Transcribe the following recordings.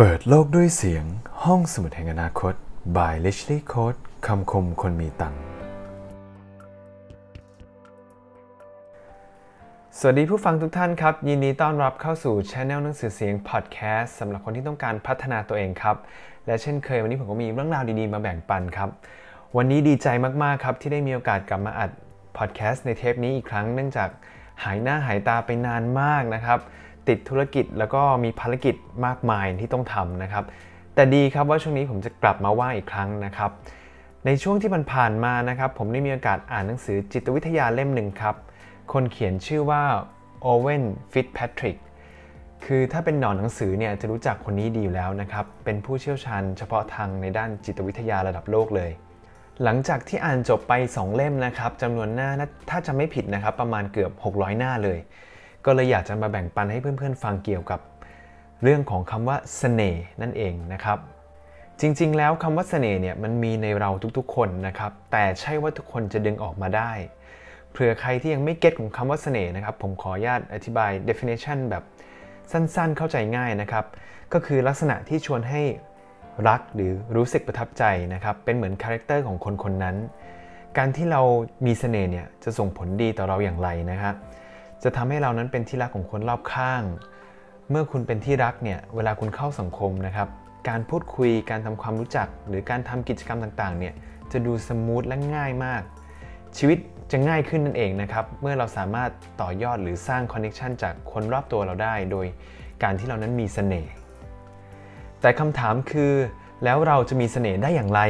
เปิดโลกด้วยเสียงห้องสมุดแห่งอนาคต by Leslie Code คำคมคนมีตังค์สวัสดีผู้ฟังทุกท่านครับ ยินดีต้อนรับเข้าสู่ช anel หนังสือเสียงพอดแคสต์สำหรับคนที่ต้องการพัฒนาตัวเองครับ และเช่นเคยวันนี้ผมก็มีเรื่องราวดีๆ มาแบ่งปันครับ วันนี้ดีใจมากๆครับที่ได้มีโอกาสกลับมาอัดพอดแคสต์ในเทปนี้อีกครั้งเนื่องจากหายหน้าหายตาไปนานมากนะครับ ติดธุรกิจแล้วก็มีภารกิจมากมายที่ต้องทำนะครับ แต่ดีครับว่าช่วงนี้ผมจะกลับมาว่างอีกครั้งนะครับ ในช่วงที่มันผ่านมานะครับ ผมได้มีโอกาสอ่านหนังสือจิตวิทยาเล่มหนึ่งครับ คนเขียนชื่อว่าโอเวนฟิตแพทริกคือถ้าเป็นหนอนหนังสือเนี่ยจะรู้จักคนนี้ดีอยู่แล้วนะครับ เป็นผู้เชี่ยวชาญเฉพาะทางในด้านจิตวิทยาระดับโลกเลย หลังจากที่อ่านจบไป 2 เล่มนะครับจำนวนหน้าถ้าจะไม่ผิดนะครับ ประมาณเกือบ 600 หน้าเลย ก็เลยอยากจะมาแบ่งปันให้เพื่อนๆ ฟังเกี่ยวกับ เรื่องของคำว่าเสน่ห์นั่นเองนะครับ จริงๆ แล้วคำว่าเสน่ห์เนี่ยมันมีในเราทุกๆ คนนะครับ แต่ใช่ว่าทุกคนจะดึงออกมาได้ เผื่อใครที่ยังไม่เก็ตของคำว่าเสน่ห์นะครับ ผมขออนุญาตอธิบาย definition แบบสั้นๆ เข้าใจง่ายนะครับ ก็คือลักษณะที่ชวนให้รักหรือรู้สึกประทับใจนะครับ เป็นเหมือน character ของคนคนนั้น การที่เรามีเสน่ห์เนี่ยจะส่งผลดีต่อเราอย่างไรนะครับ จะทำให้เรานั้นเป็นที่รักของคนรอบข้าง เมื่อคุณเป็นที่รักเนี่ยเวลาคุณเข้าสังคมนะครับ การพูดคุยการทำความรู้จัก หรือการทำกิจกรรมต่างๆเนี่ยจะดู smooth และง่ายมาก ชีวิตจะง่ายขึ้นนั่นเองนะครับเมื่อเราสามารถต่อยอดหรือสร้าง connection จากคนรอบตัวเราได้ โดยการที่เรานั้นมีเสน่ห์แต่คำถามคือแล้วเราจะมีเสน่ห์ได้อย่างไร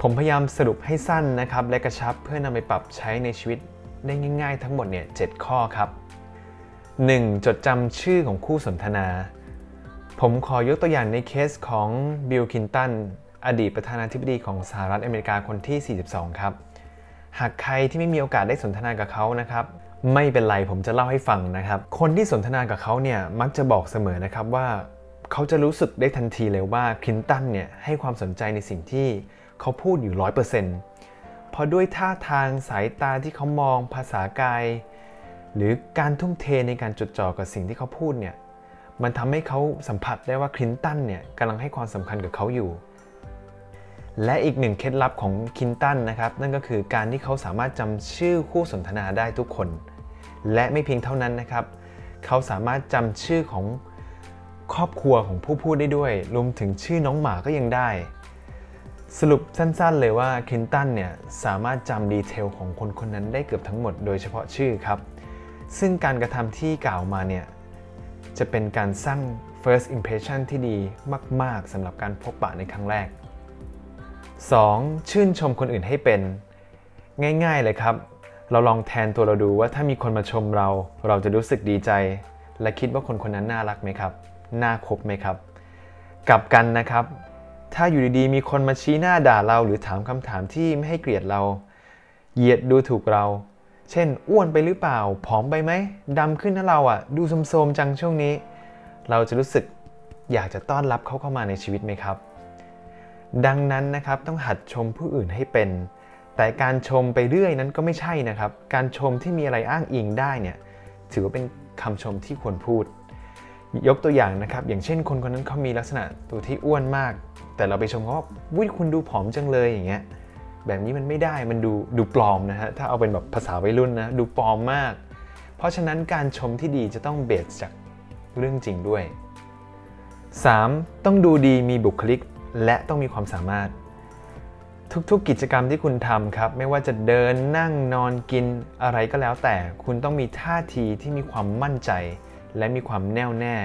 ผมพยายามสรุปให้สั้นนะครับและกระชับเพื่อนำไปปรับใช้ในชีวิต ได้ง่ายๆ ทั้งหมดเนี่ย7ข้อครับ 1. จดจำชื่อของคู่สนทนา ผมขอยกตัวอย่างในเคสของบิลคลินตันอดีตประธานาธิบดีของสหรัฐอเมริกาคนที่ 42 ครับ หากใครที่ไม่มีโอกาสได้สนทนากับเขานะครับไม่เป็นไรผมจะเล่าให้ฟังนะครับ คนที่สนทนากับเขาเนี่ยมักจะบอกเสมอนะครับว่าเขาจะรู้สึกได้ทันทีเลยว่าคินตันเนี่ยให้ความสนใจในสิ่งที่เขาพูดอยู่ 100%เเพราะด้วยท่าทางสายตาที่เขามองภาษากาย หรือการทุ่มเทในการจดจ่อกับสิ่งที่เขาพูดเนี่ยมันทำให้เขาสัมผัสได้ว่าคลินตันเนี่ยกำลังให้ความสำคัญกับเขาอยู่ และอีกหนึ่งเคล็ดลับของคลินตันนะครับ นั่นก็คือการที่เขาสามารถจำชื่อคู่สนทนาได้ทุกคน และไม่เพียงเท่านั้นนะครับ เขาสามารถจำชื่อของครอบครัวของผู้พูดได้ด้วย รวมถึงชื่อน้องหมาก็ยังได้ สรุปสั้นๆเลยว่าคลินตันเนี่ยสามารถจำดีเทลของคนคนนั้นได้เกือบทั้งหมดโดยเฉพาะชื่อครับ ซึ่งการกระทำที่กล่าวมาเนี่ยจะเป็นการสร้าง first impression ที่ดีมาก ๆสำหรับการพบปะในครั้งแรก 2. ชื่นชมคนอื่นให้เป็น ง่ายๆเลยครับ เราลองแทนตัวเราดูว่าถ้ามีคนมาชมเรา เราจะรู้สึกดีใจ และคิดว่าคนคนนั้นน่ารักไหมครับ น่าคบไหมครับ กลับกันนะครับ ถ้าอยู่ดีๆ มีคนมาชี้หน้าด่าเราหรือถามคำถามที่ไม่ให้เกลียดเรา เหยียดดูถูกเรา เช่น อ้วนไปหรือเปล่า ผอมไปไหมดำขึ้นนะเราอะ ดูโสมๆจังช่วงนี้ เราจะรู้สึกอยากจะต้อนรับเขาเข้ามาในชีวิตไหมครับ ดังนั้นนะครับต้องหัดชมผู้อื่นให้เป็น แต่การชมไปเรื่อยนั้นก็ไม่ใช่นะครับ การชมที่มีอะไรอ้างอิงได้เนี่ยถือว่าเป็นคำชมที่ควรพูด ยกตัวอย่างนะครับ อย่างเช่นคนคนนั้นเขามีลักษณะตัวที่อ้วนมาก แต่เราไปชมเขาว่าวิคุณดูผอมจังเลยอย่างเงี้ย แบบนี้มันไม่ได้ มันดูดูปลอมนะฮะ ถ้าเอาเป็นแบบภาษาวัยรุ่นนะ ดูปลอมมาก เพราะฉะนั้นการชมที่ดีจะต้องเบสจากเรื่องจริงด้วย 3. ต้องดูดีมีบุคลิก และต้องมีความสามารถ ทุกๆ กิจกรรมที่คุณทำครับ ไม่ว่าจะเดินนั่งนอนกินอะไรก็แล้วแต่ คุณต้องมีท่าทีที่มีความมั่นใจ และมีความแน่วแน่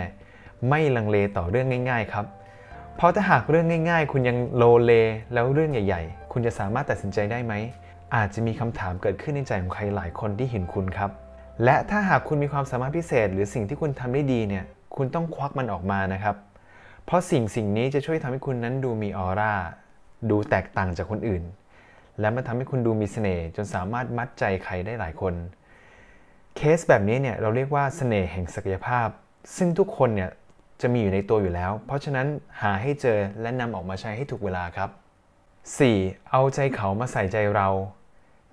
ไม่ลังเลต่อเรื่องง่าย ๆ ครับ เพราะถ้าหากเรื่องง่าย ๆ คุณยังโลเลแล้วเรื่องใหญ่ ๆ คุณจะสามารถตัดสินใจได้ไหม อาจจะมีคำถามเกิดขึ้นในใจของใครหลายคนที่เห็นคุณครับ และถ้าหากคุณมีความสามารถพิเศษ หรือสิ่งที่คุณทำได้ดีเนี่ย คุณต้องควักมันออกมานะครับ เพราะสิ่งสิ่งนี้จะช่วยทำให้คุณนั้นดูมีออร่า ดูแตกต่างจากคนอื่น และมันทำให้คุณดูมีเสน่ห์จนสามารถมัดใจใครได้หลายคน เคสแบบนี้เนี่ยเราเรียกว่าเสน่ห์แห่งศักยภาพ ซึ่งทุกคนเนี่ยจะมีอยู่ในตัวอยู่แล้ว เพราะฉะนั้นหาให้เจอและนำออกมาใช้ให้ถูกเวลาครับ 4. เอาใจเขามาใส่ใจเรา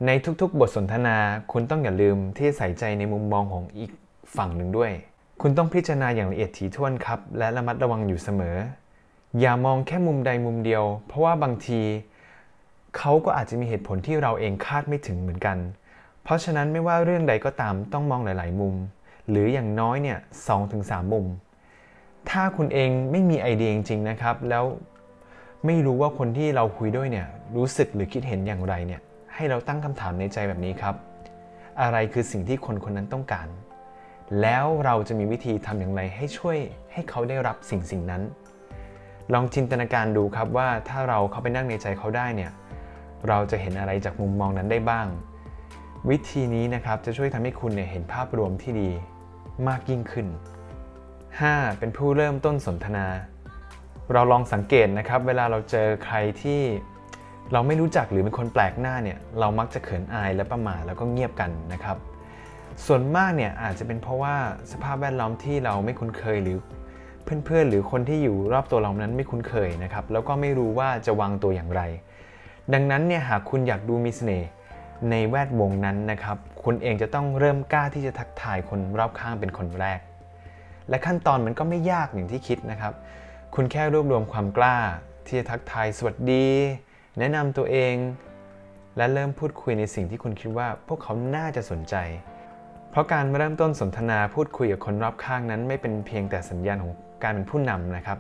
ในทุกๆ บทสนทนา คุณต้องอย่าลืมที่ใส่ใจในมุมมองของอีกฝั่งหนึ่งด้วย คุณต้องพิจารณาอย่างละเอียดถี่ถ้วนครับ และระมัดระวังอยู่เสมอ อย่ามองแค่มุมใดมุมเดียว เพราะว่าบางที เขาก็อาจจะมีเหตุผลที่เราเองคาดไม่ถึงเหมือนกัน เพราะฉะนั้นไม่ว่าเรื่องใดก็ตามต้องมองหลาย ๆ มุม หรืออย่างน้อยเนี่ยสองถึงสามมุม ถ้าคุณเองไม่มีไอเดียจริง ๆ นะครับ แล้วไม่รู้ว่าคนที่เราคุยด้วยเนี่ยรู้สึกหรือคิดเห็นอย่างไรเนี่ยให้เราตั้งคำถามในใจแบบนี้ครับ อะไรคือสิ่งที่คนคนนั้นต้องการ แล้วเราจะมีวิธีทำอย่างไรให้ช่วยให้เขาได้รับสิ่งสิ่งนั้น ลองจินตนาการดูครับว่าถ้าเราเข้าไปนั่งในใจเขาได้เนี่ยเราจะเห็นอะไรจากมุมมองนั้นได้บ้าง วิธีนี้นะครับจะช่วยทำให้คุณเนี่ยเห็นภาพรวมที่ดีมากยิ่งขึ้น 5. เป็นผู้เริ่มต้นสนทนา เราลองสังเกตนะครับ เวลาเราเจอใครที่เราไม่รู้จักหรือเป็นคนแปลกหน้าเนี่ยเรามักจะเขินอายและประหม่าแล้วก็เงียบกันนะครับ ส่วนมากเนี่ยอาจจะเป็นเพราะว่าสภาพแวดล้อมที่เราไม่คุ้นเคยหรือเพื่อนๆ หรือคนที่อยู่รอบตัวเรานั้นไม่คุ้นเคยนะครับ แล้วก็ไม่รู้ว่าจะวางตัวอย่างไร ดังนั้นเนี่ยหากคุณอยากดูมีเสน่ห์ ในแวดวงนั้นนะครับ คุณเองจะต้องเริ่มกล้าที่จะทักทายคนรอบข้างเป็นคนแรก และขั้นตอนมันก็ไม่ยากอย่างที่คิดนะครับ คุณแค่รวบรวมความกล้าที่จะทักทายสวัสดี แนะนำตัวเอง และเริ่มพูดคุยในสิ่งที่คุณคิดว่า พวกเขาน่าจะสนใจ เพราะการเริ่มต้นสนทนาพูดคุยกับคนรอบข้างนั้น ไม่เป็นเพียงแต่สัญญาณของการเป็นผู้นำนะครับ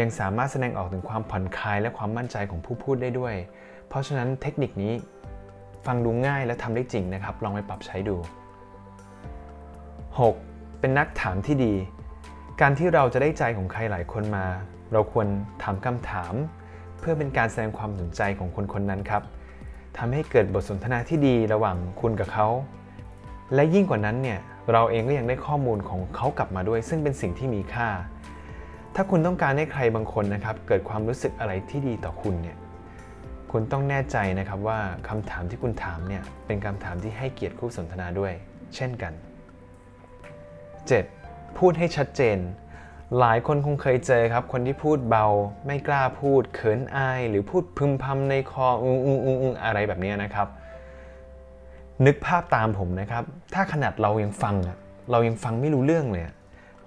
ยังสามารถแสดงออกถึงความผ่อนคลายและความมั่นใจของผู้พูดได้ด้วย เพราะฉะนั้นเทคนิคนี้ ฟังดูง่ายและทำได้จริงนะครับ ลองไปปรับใช้ดู 6. เป็นนักถามที่ดี การที่เราจะได้ใจของใครหลายคนมา เราควรถามคำถาม เพื่อเป็นการแสดงความสนใจของคนคนนั้นครับทำให้เกิดบทสนทนาที่ดีระหว่างคุณกับเขา และยิ่งกว่านั้นเนี่ยเราเองก็ยังได้ข้อมูลของเขากลับมาด้วย ซึ่งเป็นสิ่งที่มีค่า ถ้าคุณต้องการให้ใครบางคนนะครับ เกิดความรู้สึกอะไรที่ดีต่อคุณเนี่ย คุณต้องแน่ใจนะครับว่าคำถามที่คุณถามเนี่ยเป็นคำถามที่ให้เกียรติคู่สนทนาด้วย เช่นกัน 7. พูดให้ชัดเจน หลายคนคงเคยเจอครับ คนที่พูดเบา ไม่กล้าพูด เขินอาย หรือพูดพึมพำในคออืออืออืออะไรแบบนี้นะครับ นึกภาพตามผมนะครับ ถ้าขนาดเรายังฟังเรายังฟังไม่รู้เรื่องเลย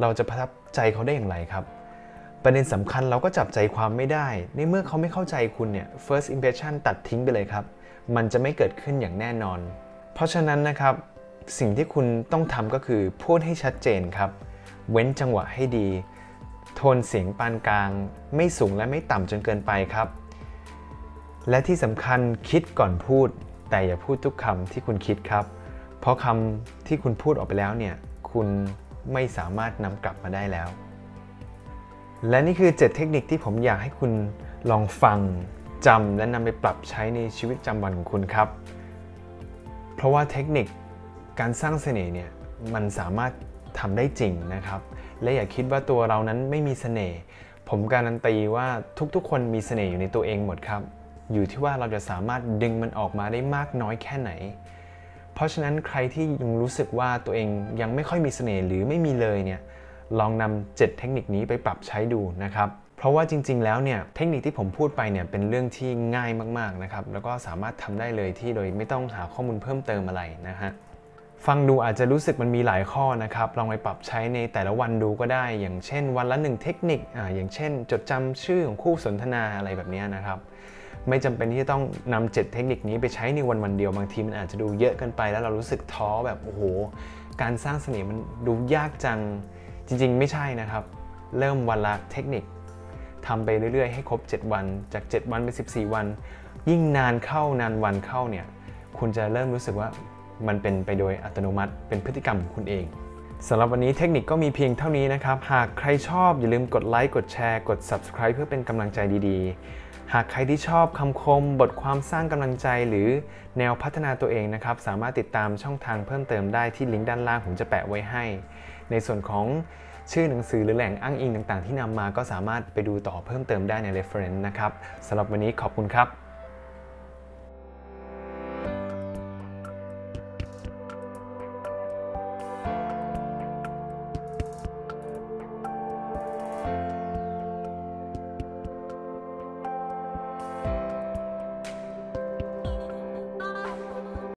เราจะประทับใจเขาได้อย่างไรครับ ประเด็นสำคัญเราก็จับใจความไม่ได้ ในเมื่อเขาไม่เข้าใจคุณเนี่ย first impression ตัดทิ้งไปเลยครับ มันจะไม่เกิดขึ้นอย่างแน่นอน เพราะฉะนั้นนะครับ สิ่งที่คุณต้องทำก็คือพูดให้ชัดเจนครับ เว้นจังหวะให้ดี โทนเสียงปานกลาง ไม่สูงและไม่ต่ำจนเกินไปครับ และที่สำคัญคิดก่อนพูด แต่อย่าพูดทุกคำที่คุณคิดครับ เพราะคำที่คุณพูดออกไปแล้วเนี่ย คุณไม่สามารถนำกลับมาได้แล้ว และนี่คือ 7 เทคนิคที่ผมอยากให้คุณลองฟังจำและนำไปปรับใช้ในชีวิตประจำวันของคุณครับ เพราะว่าเทคนิคการสร้างเสน่ห์เนี่ยมันสามารถทำได้จริงนะครับ และอย่าคิดว่าตัวเรานั้นไม่มีเสน่ห์ผมการันตีว่าทุกๆ คนมีเสน่ห์อยู่ในตัวเองหมดครับ อยู่ที่ว่าเราจะสามารถดึงมันออกมาได้มากน้อยแค่ไหน เพราะฉะนั้นใครที่ยังรู้สึกว่าตัวเองยังไม่ค่อยมีเสน่ห์หรือไม่มีเลยเนี่ย ลองนำ7เทคนิคนี้ไปปรับใช้ดูนะครับ เพราะว่าจริง ๆ แล้วเนี่ยเทคนิคที่ผมพูดไปเนี่ยเป็นเรื่องที่ง่ายมากๆนะครับแล้วก็สามารถทำได้เลยที่โดยไม่ต้องหาข้อมูลเพิ่มเติมอะไรนะฮะฟังดูอาจจะรู้สึกมันมีหลายข้อนะครับ ลองไปปรับใช้ในแต่ละวันดูก็ได้ อย่างเช่นวันละหนึ่งเทคนิคอ่าอย่างเช่น จดจำชื่อของคู่สนทนาอะไรแบบนี้นะครับ ไม่จำเป็นที่จะต้องนำ7เทคนิคนี้ไปใช้ในวันวันเดียวบางทีมันอาจจะดูเยอะกันไป แล้วเรารู้สึกท้อแบบโอ้โห การสร้างเสน่ห์มันดูยากจัง จริงๆ ไม่ใช่นะครับ เริ่มวันละเทคนิคทำไปเรื่อยๆ ให้ครบ 7 วัน จาก 7 วันเป็น14 วัน ยิ่งนานเข้านานวันเข้าเนี่ยคุณจะเริ่มรู้สึกว่ามันเป็นไปโดยอัตโนมัติ เป็นพฤติกรรมของคุณเองสำหรับวันนี้เทคนิคก็มีเพียงเท่านี้นะครับ หากใครชอบอย่าลืมกดไลค์กดแชร์กด subscribe เพื่อเป็นกำลังใจดีๆ หากใครที่ชอบคำคม บทความสร้างกำลังใจหรือแนวพัฒนาตัวเองนะครับ สามารถติดตามช่องทางเพิ่มเติมได้ที่ลิงก์ด้านล่างผมจะแปะไว้ให้ ในส่วนของชื่อหนังสือหรือแหล่งอ้างอิงต่าง ๆ ที่นำมาก็สามารถไปดูต่อเพิ่มเติมได้ใน reference นะครับสำหรับวันนี้ขอบคุณครับ